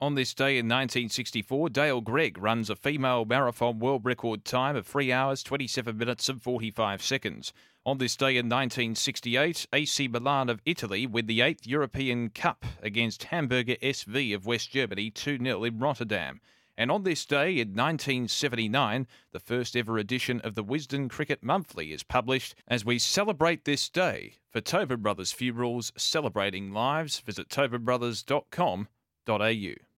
On this day in 1964, Dale Greig runs a female marathon world record time of 3 hours, 27 minutes, and 45 seconds. On this day in 1968, AC Milan of Italy win the 8th European Cup against Hamburger SV of West Germany 2 0 in Rotterdam. And on this day in 1979, the first ever edition of the Wisden Cricket Monthly is published as we celebrate this day. For Tobin Brothers Funerals Celebrating Lives, visit tobinbrothers.com.au.